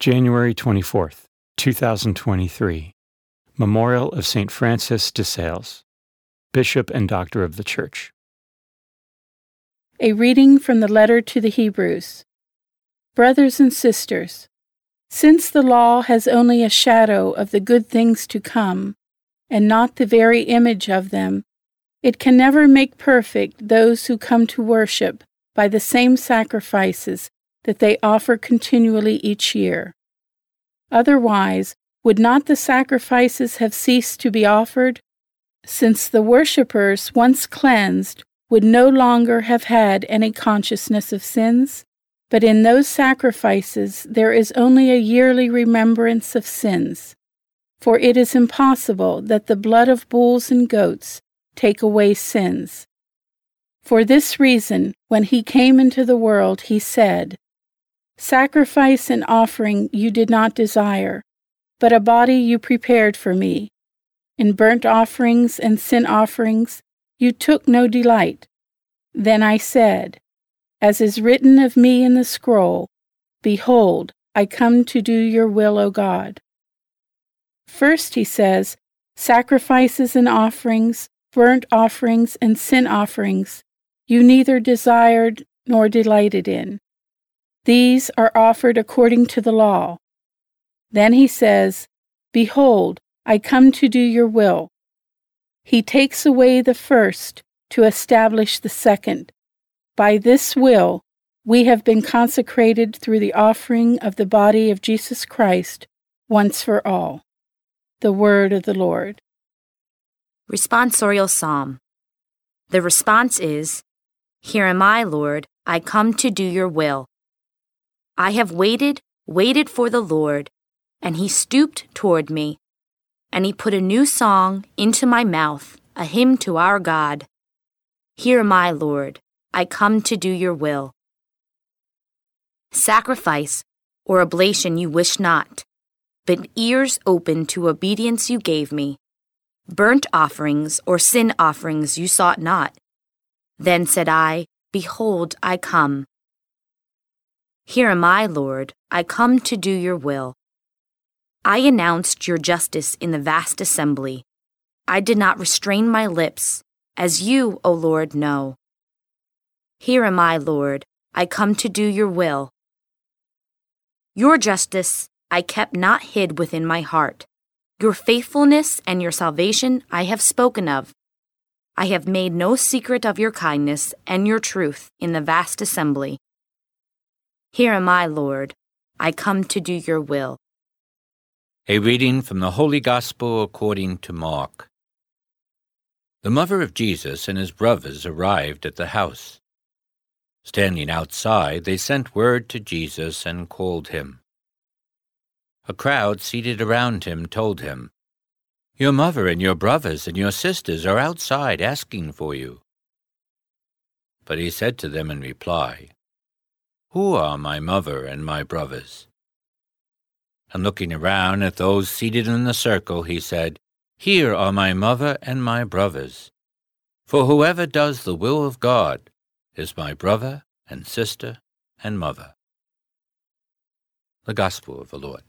January 24th, 2023. Memorial of St. Francis de Sales, Bishop and Doctor of the Church. A reading from the letter to the Hebrews. Brothers and sisters, since the law has only a shadow of the good things to come, and not the very image of them, it can never make perfect those who come to worship by the same sacrifices that they offer continually each year. Otherwise, would not the sacrifices have ceased to be offered? Since the worshippers, once cleansed, would no longer have had any consciousness of sins? But in those sacrifices there is only a yearly remembrance of sins. For it is impossible that the blood of bulls and goats take away sins. For this reason, when he came into the world, he said, Sacrifice and offering you did not desire, but a body you prepared for me. In burnt offerings and sin offerings you took no delight. Then I said, As is written of me in the scroll, Behold, I come to do your will, O God. First, he says, Sacrifices and offerings, burnt offerings and sin offerings, you neither desired nor delighted in. These are offered according to the law. Then he says, Behold, I come to do your will. He takes away the first to establish the second. By this will, we have been consecrated through the offering of the body of Jesus Christ once for all. The word of the Lord. Responsorial Psalm. The response is Here am I, Lord, I come to do your will. I have waited, waited for the Lord, and he stooped toward me, and he put a new song into my mouth, a hymn to our God. Hear my Lord, I come to do your will. Sacrifice or oblation you wish not, but ears open to obedience you gave me. Burnt offerings or sin offerings you sought not. Then said I, Behold, I come. Here am I, Lord, I come to do your will. I announced your justice in the vast assembly. I did not restrain my lips, as you, O Lord, know. Here am I, Lord, I come to do your will. Your justice I kept not hid within my heart. Your faithfulness and your salvation I have spoken of. I have made no secret of your kindness and your truth in the vast assembly. Here am I, Lord. I come to do your will. A reading from the Holy Gospel according to Mark. The mother of Jesus and his brothers arrived at the house. Standing outside, they sent word to Jesus and called him. A crowd seated around him told him, Your mother and your brothers and your sisters are outside asking for you. But he said to them in reply, who are my mother and my brothers? And looking around at those seated in the circle, he said, Here are my mother and my brothers. For whoever does the will of God is my brother and sister and mother. The Gospel of the Lord.